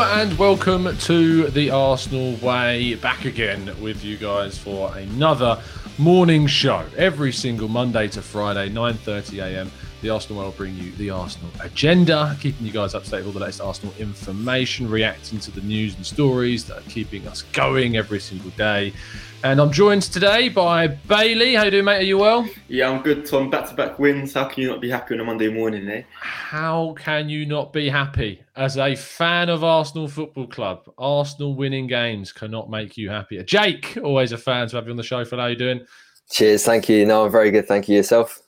And welcome to the Arsenal Way. Back again with you guys for another morning show. Every single Monday to Friday, 9:30 a.m. The Arsenal Way will bring you the Arsenal agenda, keeping you guys up to date with all the latest Arsenal information, reacting to the news and stories that are keeping us going every single day. And I'm joined today by Bailey. How you doing, mate? Are you well? Yeah, I'm good, Tom. Back to back wins. How can you not be happy on a Monday morning, eh? How can you not be happy? As a fan of Arsenal Football Club, Arsenal winning games cannot make you happier. Jake, always a fan to have you on the show. For how are you doing? Cheers, thank you. No, I'm very good. Thank you. Yourself?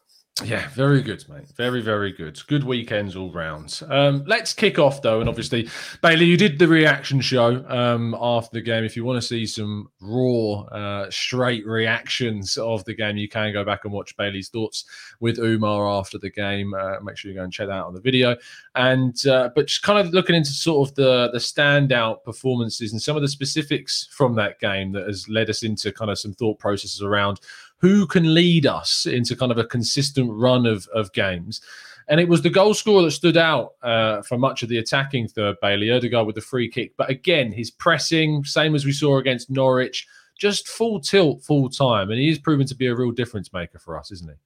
Yeah, very good, mate. Very, very good. Good weekends all round. Um, let's kick off though, and obviously, Bailey, you did the reaction show um, after the game. If you want to see some raw, uh, straight reactions of the game, you can go back and watch Bailey's thoughts with Umar after the game. Uh, make sure you go and check that out on the video. And uh, but just kind of looking into sort of the the standout performances and some of the specifics from that game that has led us into kind of some thought processes around who can lead us into kind of a consistent run of, of games. And it was the goal scorer that stood out uh, for much of the attacking third, Bailey Odegaard with the free kick. But again, his pressing, same as we saw against Norwich, just full tilt, full time. And he is proven to be a real difference maker for us, isn't he?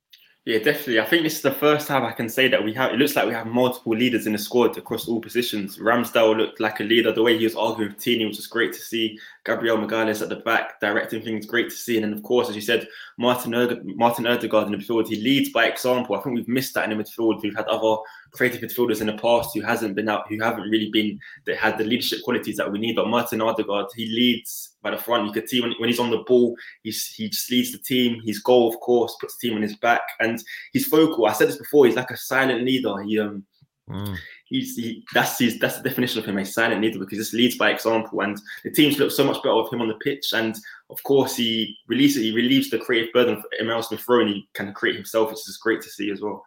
Yeah, definitely. I think this is the first time I can say that we have. It looks like we have multiple leaders in the squad across all positions. Ramsdale looked like a leader. The way he was arguing with Tierney was great to see. Gabriel Magalhaes at the back directing things, great to see. And then, of course, as you said, Martin Erde- Martin Odegaard in the midfield. He leads by example. I think we've missed that in the midfield. We've had other creative midfielders in the past who hasn't been out, who haven't really been that had the leadership qualities that we need. But Martin Odegaard, he leads by the front. You could see when, when he's on the ball, he's, he just leads the team. His goal, of course, puts the team on his back, and he's focal. I said this before. He's like a silent leader. He um. Mm. He's he, that's his that's the definition of him a silent leader because he just leads by example and the teams look so much better with him on the pitch and of course he releases he relieves the creative burden of Emile Smith Rowe and he can create himself which is great to see as well.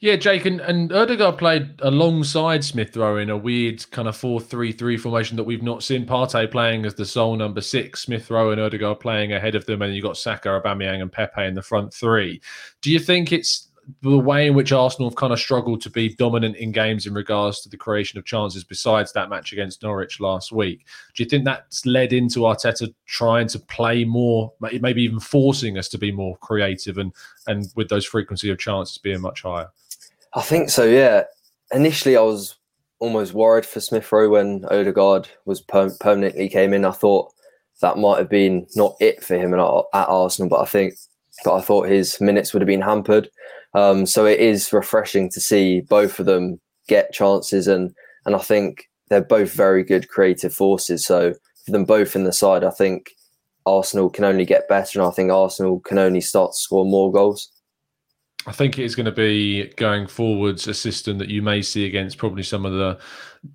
Yeah, Jake, and, and Odegaard played alongside Smith Rowe in a weird kind of 4 3 3 formation that we've not seen. Partey playing as the sole number six, Smith Rowe and Odegaard playing ahead of them, and you've got Saka, Aubameyang, and Pepe in the front three. Do you think it's the way in which Arsenal have kind of struggled to be dominant in games in regards to the creation of chances besides that match against Norwich last week. Do you think that's led into Arteta trying to play more, maybe even forcing us to be more creative and and with those frequency of chances being much higher? I think so, yeah. Initially, I was almost worried for Smith Rowe when Odegaard was per- permanently came in. I thought that might have been not it for him at, at Arsenal, but I think but I thought his minutes would have been hampered. Um, so it is refreshing to see both of them get chances, and and I think they're both very good creative forces. So for them both in the side, I think Arsenal can only get better, and I think Arsenal can only start to score more goals. I think it is going to be going forwards a system that you may see against probably some of the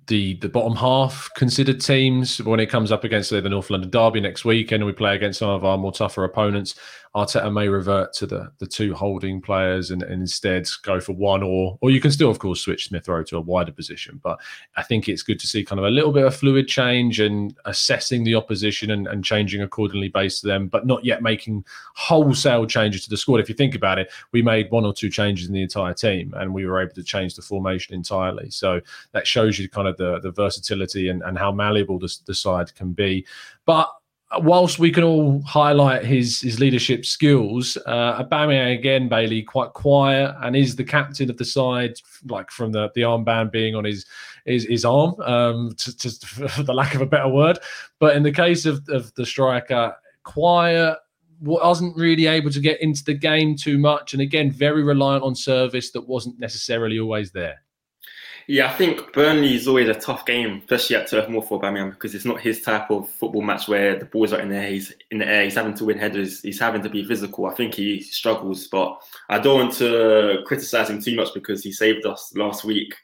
the the bottom half considered teams when it comes up against say, the North London Derby next week, and we play against some of our more tougher opponents. Arteta may revert to the the two holding players and, and, instead go for one or or you can still of course switch Smith Rowe to a wider position. But I think it's good to see kind of a little bit of fluid change and assessing the opposition and, and changing accordingly based to them, but not yet making wholesale changes to the squad. If you think about it, we made one or two changes in the entire team and we were able to change the formation entirely. So that shows you kind of the the versatility and, and how malleable the, the side can be. But whilst we can all highlight his his leadership skills, uh, Aubameyang again, Bailey, quite quiet and is the captain of the side, like from the the armband being on his his, his arm, um, to, to, for the lack of a better word. But in the case of, of the striker, quiet, wasn't really able to get into the game too much, and again, very reliant on service that wasn't necessarily always there. Yeah, I think Burnley is always a tough game, especially at Turf Moor for Aubameyang because it's not his type of football match where the balls are in the air. He's in the air. He's having to win headers. He's having to be physical. I think he struggles, but I don't want to criticize him too much because he saved us last week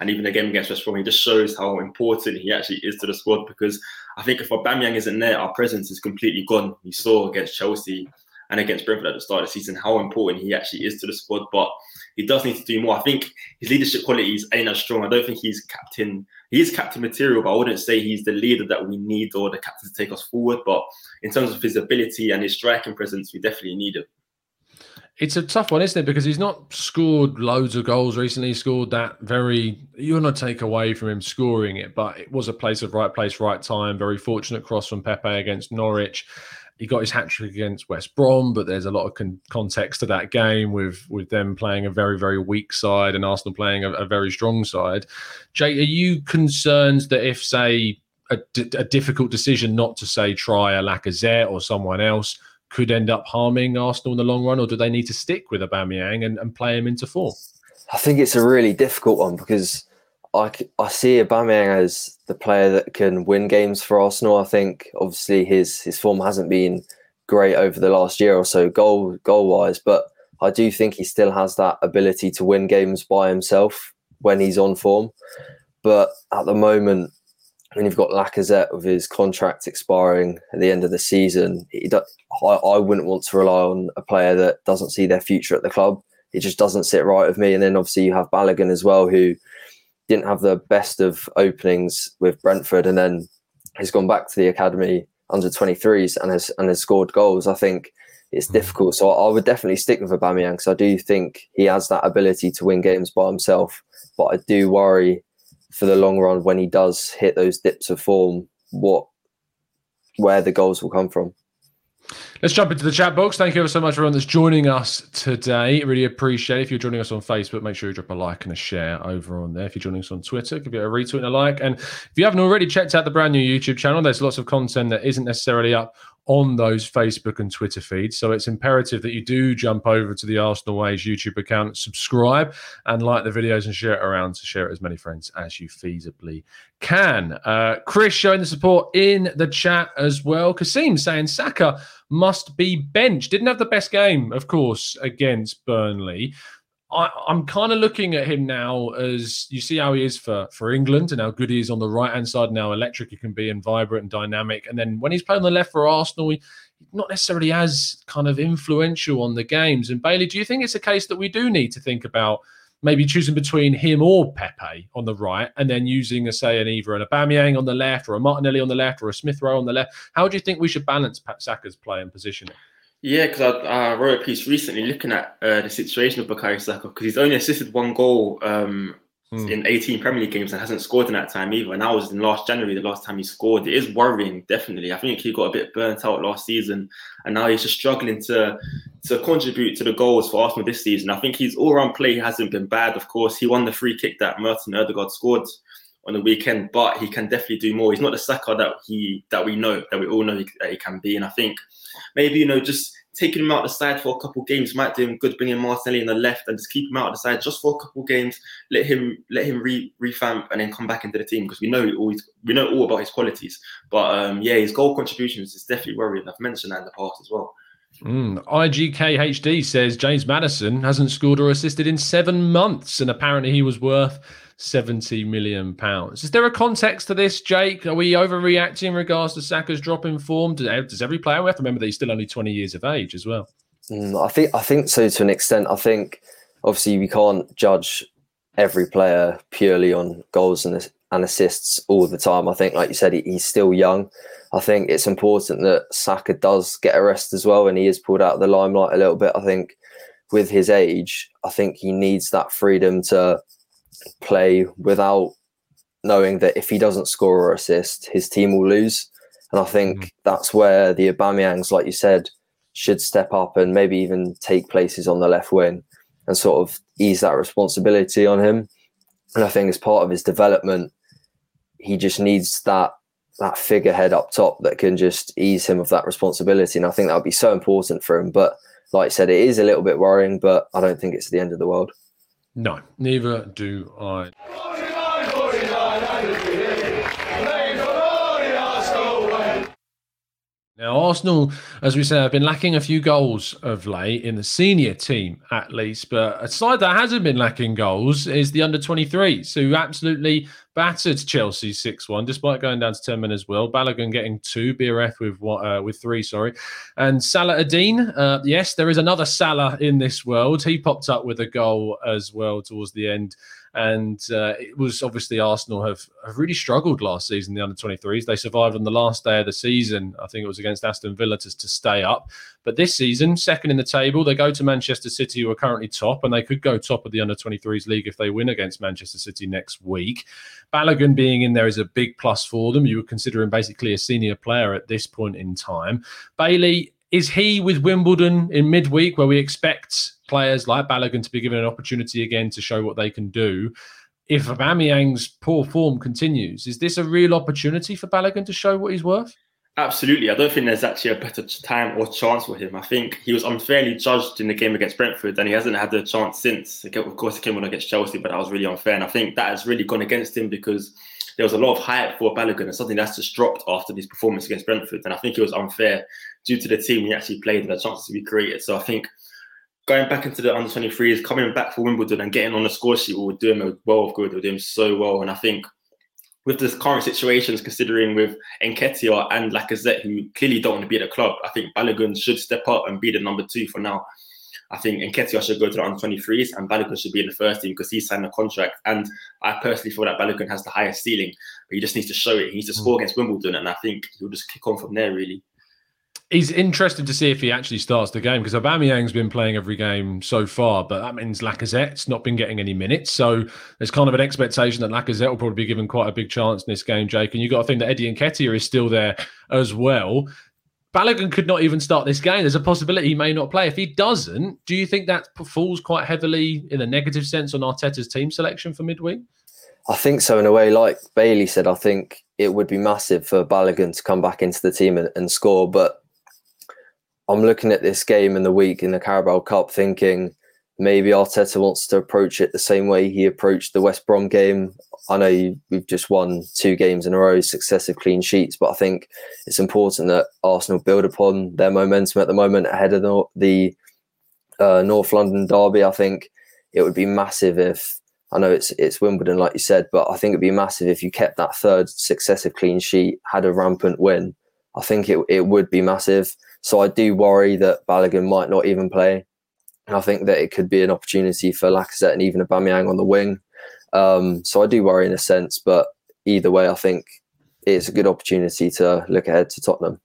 and even the game against West Brom. He just shows how important he actually is to the squad because I think if Aubameyang isn't there, our presence is completely gone. We saw against Chelsea and against Brentford at the start of the season how important he actually is to the squad, but he does need to do more. I think his leadership qualities ain't as strong. I don't think he's captain. He is captain material, but I wouldn't say he's the leader that we need or the captain to take us forward. But in terms of his ability and his striking presence, we definitely need him. It's a tough one, isn't it? Because he's not scored loads of goals recently. He scored that very, you're not take away from him scoring it, but it was a place of right place, right time. Very fortunate cross from Pepe against Norwich he got his hat trick against West Brom, but there's a lot of con- context to that game with with them playing a very very weak side and Arsenal playing a, a very strong side. Jay, are you concerned that if say a, d- a difficult decision not to say try a Lacazette or someone else could end up harming Arsenal in the long run, or do they need to stick with Aubameyang and, and play him into form? I think it's a really difficult one because I, I see Aubameyang as the player that can win games for Arsenal. I think obviously his his form hasn't been great over the last year or so goal goal wise, but I do think he still has that ability to win games by himself when he's on form. But at the moment, when you've got Lacazette with his contract expiring at the end of the season, I, I wouldn't want to rely on a player that doesn't see their future at the club. It just doesn't sit right with me. And then obviously you have Balogun as well, who didn't have the best of openings with Brentford, and then he's gone back to the academy under 23s and has and has scored goals. I think it's hmm. difficult. So I would definitely stick with Aubameyang because I do think he has that ability to win games by himself. But I do worry for the long run when he does hit those dips of form, what where the goals will come from. Let's jump into the chat box. Thank you ever so much everyone that's joining us today. Really appreciate it. If you're joining us on Facebook, make sure you drop a like and a share over on there. If you're joining us on Twitter, give it a retweet and a like. And if you haven't already checked out the brand new YouTube channel, there's lots of content that isn't necessarily up on those Facebook and Twitter feeds. So it's imperative that you do jump over to the Arsenal Ways YouTube account, subscribe, and like the videos and share it around to share it as many friends as you feasibly can. Uh, Chris showing the support in the chat as well. Kasim saying Saka must be benched. Didn't have the best game, of course, against Burnley. I, am kind of looking at him now as you see how he is for for England and how good he is on the right hand side and how electric he can be and vibrant and dynamic. And then when he's playing on the left for Arsenal, he, not necessarily as kind of influential on the games. And Bailey, do you think it's a case that we do need to think about maybe choosing between him or Pepe on the right, and then using, a, say, an either an Aubameyang on the left, or a Martinelli on the left, or a Smith Rowe on the left? How do you think we should balance Pat Saka's play and positioning? Yeah, because I, I, wrote a piece recently looking at uh, the situation of Bukayo Saka because he's only assisted one goal um, mm. in 18 Premier League games and hasn't scored in that time either. And that was in last January, the last time he scored. It is worrying, definitely. I think he got a bit burnt out last season, and now he's just struggling to to contribute to the goals for Arsenal this season. I think his all-round play hasn't been bad. Of course, he won the free kick that Martin Odegaard scored on the weekend, but he can definitely do more. He's not the Saka that he that we know that we all know he, that he can be, and I think maybe you know just taking him out the side for a couple games might do him good. Bringing Martinelli in the left and just keep him out the side just for a couple games. Let him let him re revamp and then come back into the team because we know always we know all about his qualities. But um, yeah, his goal contributions is definitely worrying. I've mentioned that in the past as well. Mm. IGKHD says James Maddison hasn't scored or assisted in seven months, and apparently he was worth 70 million pounds. Is there a context to this, Jake? Are we overreacting in regards to Saka's drop in form? Does every player we have to remember that he's still only 20 years of age as well? Mm, I think I think so to an extent. I think obviously we can't judge every player purely on goals and, and assists all the time. I think, like you said, he, he's still young. I think it's important that Saka does get a rest as well, and he is pulled out of the limelight a little bit. I think with his age, I think he needs that freedom to play without knowing that if he doesn't score or assist, his team will lose. And I think mm-hmm. that's where the Aubameyangs, like you said, should step up and maybe even take places on the left wing and sort of ease that responsibility on him. And I think as part of his development, he just needs that that figurehead up top that can just ease him of that responsibility. And I think that would be so important for him. But like I said, it is a little bit worrying, but I don't think it's the end of the world. No, neither do I. Now, Arsenal, as we said, have been lacking a few goals of late in the senior team, at least. But a side that hasn't been lacking goals is the under 23s, who absolutely battered Chelsea 6 1, despite going down to 10 men as well. Balogun getting two, BRF with what, uh, with three, sorry. And Salah Eddine, uh, yes, there is another Salah in this world. He popped up with a goal as well towards the end. And uh, it was obviously Arsenal have, have really struggled last season, the under 23s. They survived on the last day of the season. I think it was against Aston Villa to, to stay up. But this season, second in the table, they go to Manchester City, who are currently top, and they could go top of the under 23s league if they win against Manchester City next week. Balogun being in there is a big plus for them. You would consider him basically a senior player at this point in time. Bailey, is he with Wimbledon in midweek, where we expect players like Balogun to be given an opportunity again to show what they can do? If Aubameyang's poor form continues, is this a real opportunity for Balogun to show what he's worth? Absolutely. I don't think there's actually a better time or chance for him. I think he was unfairly judged in the game against Brentford and he hasn't had the chance since. Of course, he came on against Chelsea, but that was really unfair. And I think that has really gone against him because there was a lot of hype for Balogun and something that's just dropped after his performance against Brentford. And I think it was unfair due to the team he actually played and the chances be created. So I think going back into the under 23s, coming back for Wimbledon and getting on the score sheet will do him well of good, will do him so well. And I think with the current situations, considering with Nketiah and Lacazette, who clearly don't want to be at the club, I think Balogun should step up and be the number two for now. I think Nketiah should go to the under 23s and Balogun should be in the first team because he signed a contract. And I personally feel that Balogun has the highest ceiling, but he just needs to show it. He needs to score mm. against Wimbledon, and I think he'll just kick on from there, really he's interested to see if he actually starts the game because Aubameyang's been playing every game so far, but that means Lacazette's not been getting any minutes. So there's kind of an expectation that Lacazette will probably be given quite a big chance in this game, Jake. And you've got to think that Eddie Nketiah is still there as well. Balogun could not even start this game. There's a possibility he may not play. If he doesn't, do you think that falls quite heavily in a negative sense on Arteta's team selection for midweek? I think so in a way. Like Bailey said, I think it would be massive for Balogun to come back into the team and, and score. But I'm looking at this game in the week in the Carabao Cup thinking maybe Arteta wants to approach it the same way he approached the West Brom game. I know we've just won two games in a row, successive clean sheets, but I think it's important that Arsenal build upon their momentum at the moment ahead of the, the uh, North London derby. I think it would be massive if I know it's it's Wimbledon, like you said, but I think it'd be massive if you kept that third successive clean sheet, had a rampant win. I think it it would be massive. So I do worry that Balogun might not even play. I think that it could be an opportunity for Lacazette and even Aubameyang on the wing. Um, so I do worry in a sense, but either way, I think it's a good opportunity to look ahead to Tottenham.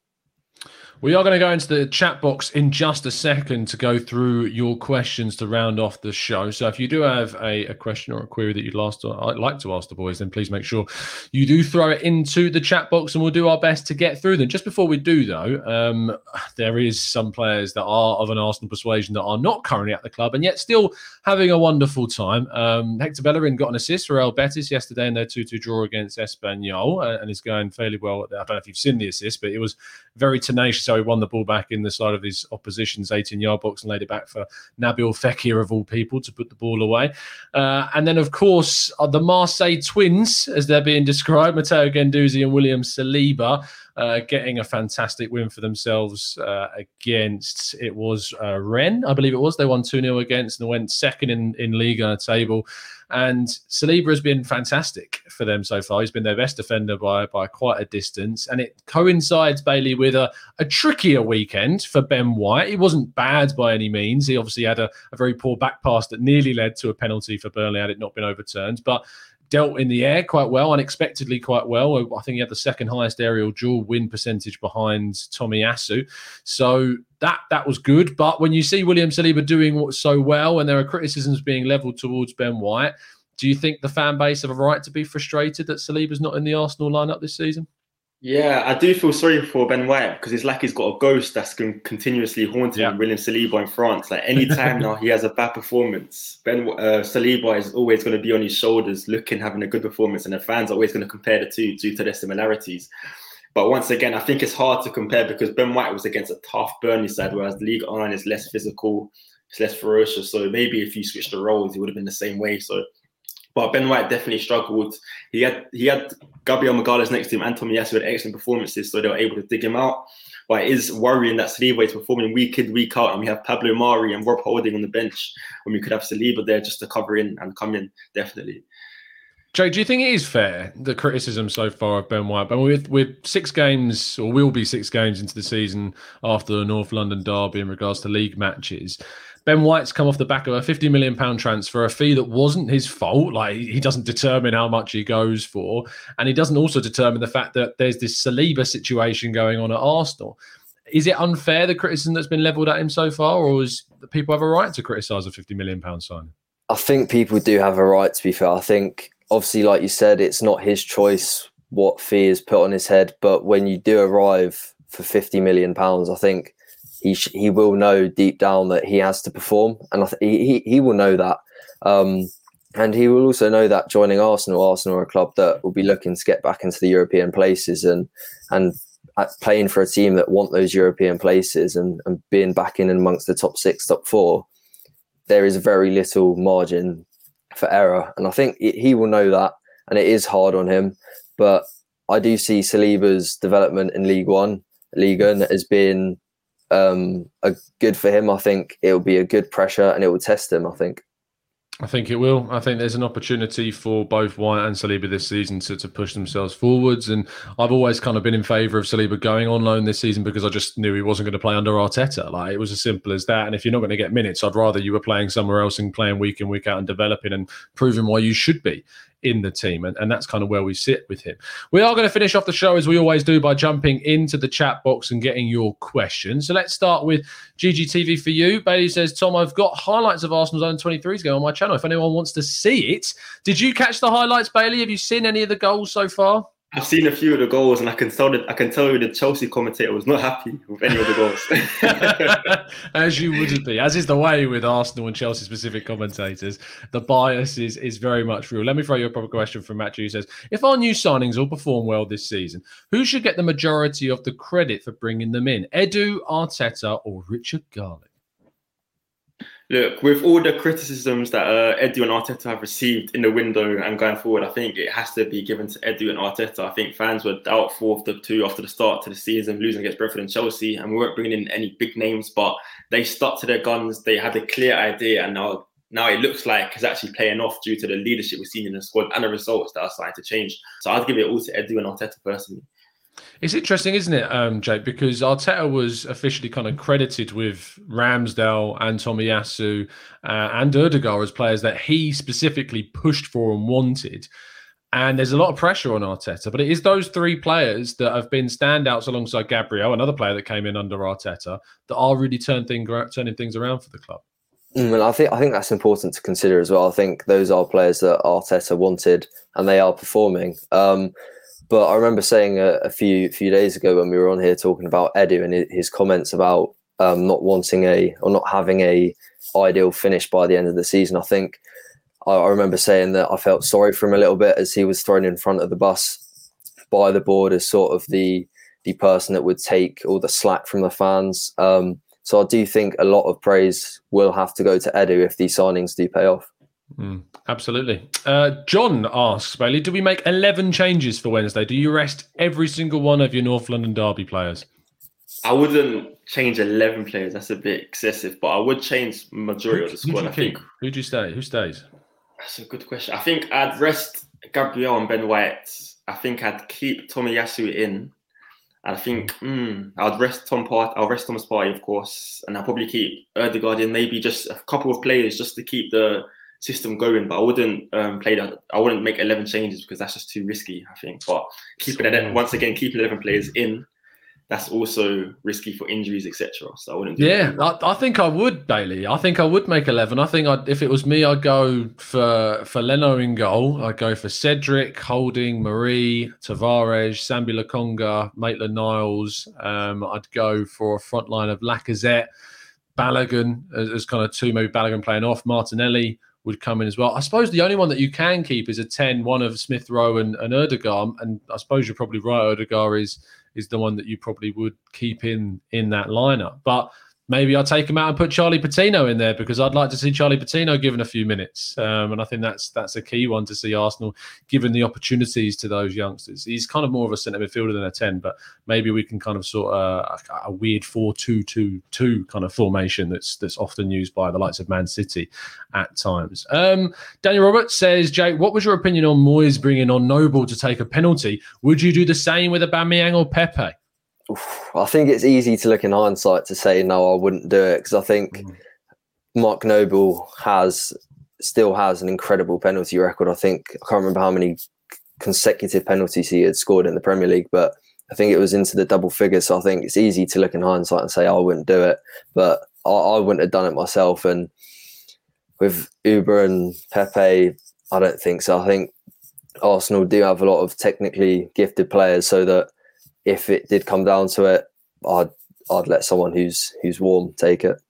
We are going to go into the chat box in just a second to go through your questions to round off the show. So if you do have a, a question or a query that you'd last, like to ask the boys, then please make sure you do throw it into the chat box and we'll do our best to get through them. Just before we do, though, um, there is some players that are of an Arsenal persuasion that are not currently at the club and yet still having a wonderful time. Um, Hector Bellerin got an assist for El Betis yesterday in their 2 2 draw against Espanyol uh, and is going fairly well. I don't know if you've seen the assist, but it was very tenacious. So won the ball back in the side of his opposition's 18 yard box and laid it back for Nabil Fekir, of all people, to put the ball away. Uh, and then, of course, uh, the Marseille twins, as they're being described, Matteo Guendouzi and William Saliba. Uh, getting a fantastic win for themselves uh, against it was uh, Rennes, I believe it was. They won 2 0 against and went second in, in Liga table. And Saliba has been fantastic for them so far. He's been their best defender by by quite a distance. And it coincides, Bailey, with a, a trickier weekend for Ben White. He wasn't bad by any means. He obviously had a, a very poor back pass that nearly led to a penalty for Burnley had it not been overturned. But dealt in the air quite well, unexpectedly quite well. I think he had the second highest aerial duel win percentage behind Tomiyasu. So that that was good. But when you see William Saliba doing so well and there are criticisms being levelled towards Ben White, do you think the fan base have a right to be frustrated that Saliba's not in the Arsenal lineup this season? Yeah, I do feel sorry for Ben White because it's like he's got a ghost that's continuously haunting yeah. William Saliba in France. Like anytime now he has a bad performance, Ben uh, Saliba is always going to be on his shoulders, looking, having a good performance, and the fans are always going to compare the two due to their similarities. But once again, I think it's hard to compare because Ben White was against a tough Burnley side, whereas League One is less physical, it's less ferocious. So maybe if you switch the roles, it would have been the same way. So But Ben White definitely struggled. He had he had Gabriel Magalhaes next to him and Tomiyasu had excellent performances, so they were able to dig him out. But it is worrying that Saliba is performing week in, week out, and we have Pablo Mari and Rob Holding on the bench when we could have Saliba there just to cover in and come in, definitely. Jay, do you think it is fair the criticism so far of Ben White? But with with six games, or will be six games into the season after the North London derby in regards to league matches, Ben White's come off the back of a fifty million pound transfer, a fee that wasn't his fault. Like he doesn't determine how much he goes for, and he doesn't also determine the fact that there's this Saliba situation going on at Arsenal. Is it unfair the criticism that's been levelled at him so far, or is people have a right to criticise a fifty million pound sign? I think people do have a right. To be fair, I think obviously, like you said, it's not his choice what fee is put on his head. But when you do arrive for fifty million pounds, I think he sh- he will know deep down that he has to perform, and th- he, he will know that. Um, and he will also know that joining Arsenal, Arsenal are a club that will be looking to get back into the European places and and playing for a team that want those European places and, and being back in amongst the top six, top four. There is very little margin for error. And I think he will know that. And it is hard on him. But I do see Saliba's development in League One, League One, as being um, a good for him. I think it will be a good pressure and it will test him, I think. I think it will. I think there's an opportunity for both White and Saliba this season to, to push themselves forwards. And I've always kind of been in favour of Saliba going on loan this season because I just knew he wasn't going to play under Arteta. Like it was as simple as that. And if you're not going to get minutes, I'd rather you were playing somewhere else and playing week in, week out and developing and proving why you should be in the team. And, and that's kind of where we sit with him. We are going to finish off the show as we always do by jumping into the chat box and getting your questions. So let's start with GGTV for you. Bailey says, Tom, I've got highlights of Arsenal's own 23s going on my channel. If anyone wants to see it, did you catch the highlights, Bailey? Have you seen any of the goals so far? I've seen a few of the goals, and I can tell that I can tell you the Chelsea commentator was not happy with any of the goals. as you wouldn't be, as is the way with Arsenal and Chelsea specific commentators. The bias is is very much real. Let me throw you a proper question from Matthew. Who says, "If our new signings all perform well this season, who should get the majority of the credit for bringing them in? Edu, Arteta, or Richard Garlick?" Look, with all the criticisms that uh, Edu and Arteta have received in the window and going forward, I think it has to be given to Edu and Arteta. I think fans were doubtful of the two after the start to the season, losing against Brentford and Chelsea, and we weren't bringing in any big names, but they stuck to their guns. They had a clear idea, and now now it looks like it's actually paying off due to the leadership we've seen in the squad and the results that are starting to change. So I'd give it all to Edu and Arteta personally. It's interesting, isn't it, um, Jake? Because Arteta was officially kind of credited with Ramsdale and Tomiyasu uh, and Ødegaard as players that he specifically pushed for and wanted. And there's a lot of pressure on Arteta, but it is those three players that have been standouts alongside Gabriel, another player that came in under Arteta, that are really turn thing, turning things around for the club. Mm, well, I think I think that's important to consider as well. I think those are players that Arteta wanted, and they are performing. Um, but I remember saying a, a, few few days ago when we were on here talking about Edu and his comments about um, not wanting a or not having a ideal finish by the end of the season. I think I, I, remember saying that I felt sorry for him a little bit as he was thrown in front of the bus by the board as sort of the the person that would take all the slack from the fans. Um, so I do think a lot of praise will have to go to Edu if these signings do pay off. Mm, absolutely. Uh, John asks, Bailey, do we make 11 changes for Wednesday? Do you rest every single one of your North London Derby players? I wouldn't change 11 players. That's a bit excessive, but I would change majority who, of the squad. I think. Who do you stay? Who stays? That's a good question. I think I'd rest Gabriel and Ben White. I think I'd keep Tommy Tomiyasu in. And I think mm, I'd rest Tom Part. I'll rest Thomas Partey, of course, and I'll probably keep Ødegaard in. Maybe just a couple of players just to keep the system going. But I wouldn't um, play that. I wouldn't make eleven changes because that's just too risky. I think. But keeping it once again, keeping eleven players in, that's also risky for injuries, etc. So I wouldn't. yeah, I, I, think I would, Bailey. I think I would make eleven. I think I'd, if it was me, I'd go for for Leno in goal. I'd go for Cedric, Holding, Mari, Tavares, Sambi Lokonga, Maitland Niles. Um, I'd go for a front line of Lacazette. Balogun as, as kind of two, maybe Balogun playing off, Martinelli, would come in as well. I suppose the only one that you can keep is a 10, one of Smith Rowe and, and Ødegaard. And I suppose you're probably right. Ødegaard is is the one that you probably would keep in in that lineup. But maybe I'll take him out and put Charlie Patino in there because I'd like to see Charlie Patino given a few minutes. Um, and I think that's that's a key one to see Arsenal given the opportunities to those youngsters. He's kind of more of a centre midfielder than a 10, but maybe we can kind of sort of a, a weird 4 2 2 2 kind of formation that's that's often used by the likes of Man City at times. Um, Daniel Roberts says, Jake, what was your opinion on Moyes bringing on Noble to take a penalty? Would you do the same with Aubameyang or Pepe? I think it's easy to look in hindsight to say no, I wouldn't do it because I think mm. Mark Noble has still has an incredible penalty record. I think I can't remember how many consecutive penalties he had scored in the Premier League, but I think it was into the double figures. So I think it's easy to look in hindsight and say I wouldn't do it, but I, I wouldn't have done it myself. And with Auba and Pepe, I don't think so. I think Arsenal do have a lot of technically gifted players, so that if it did come down to it, I'd I'd let someone who's who's warm take it.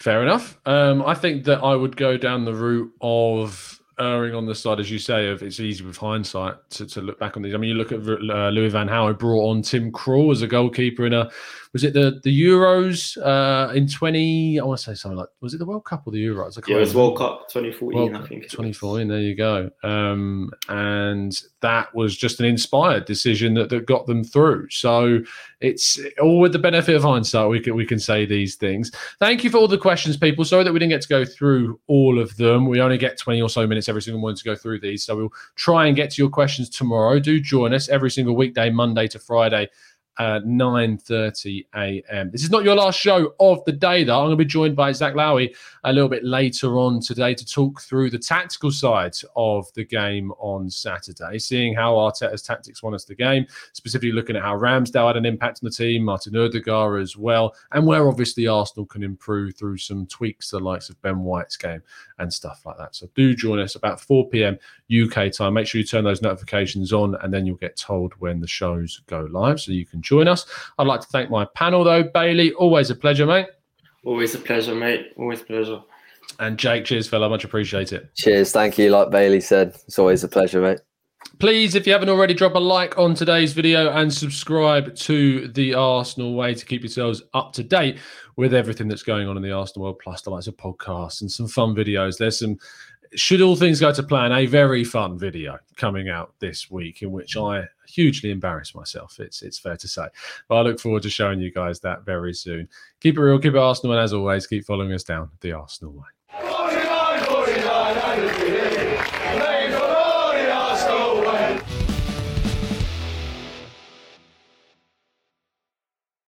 Fair enough. Um, I think that I would go down the route of erring on the side, as you say, of it's easy with hindsight to, to look back on these. I mean, you look at uh, Louis Van Gaal brought on Tim Krul as a goalkeeper in a was it the the Euros uh, in twenty? I want to say something like was it the World Cup or the Euros? yeah, it was World Cup twenty fourteen. I think twenty fourteen. There you go. Um, and that was just an inspired decision that, that got them through. So it's all with the benefit of hindsight. We can we can say these things. Thank you for all the questions, people. Sorry that we didn't get to go through all of them. We only get twenty or so minutes every single morning to go through these. So we'll try and get to your questions tomorrow. Do join us every single weekday, Monday to Friday uh, 9.30 a.m. This is not your last show of the day, though. I'm going to be joined by Zach Lowy a little bit later on today to talk through the tactical side of the game on Saturday, seeing how Arteta's tactics won us the game, specifically looking at how Ramsdale had an impact on the team, Martin Odegaard as well, and where obviously Arsenal can improve through some tweaks to the likes of Ben White's game and stuff like that. So do join us about 4 p.m. UK time. Make sure you turn those notifications on, and then you'll get told when the shows go live so you can join us. I'd like to thank my panel, though. Bailey, always a pleasure, mate. Always a pleasure, mate. Always a pleasure. And Jake, cheers, fella. Much appreciate it. Cheers. Thank you. Like Bailey said, it's always a pleasure, mate. Please, if you haven't already, drop a like on today's video and subscribe to the Arsenal Way to keep yourselves up to date with everything that's going on in the Arsenal world, plus the likes of podcasts and some fun videos. There's some should all things go to plan, a very fun video coming out this week in which I hugely embarrass myself. It's it's fair to say, but I look forward to showing you guys that very soon. Keep it real, keep it Arsenal, and as always, keep following us down the Arsenal way.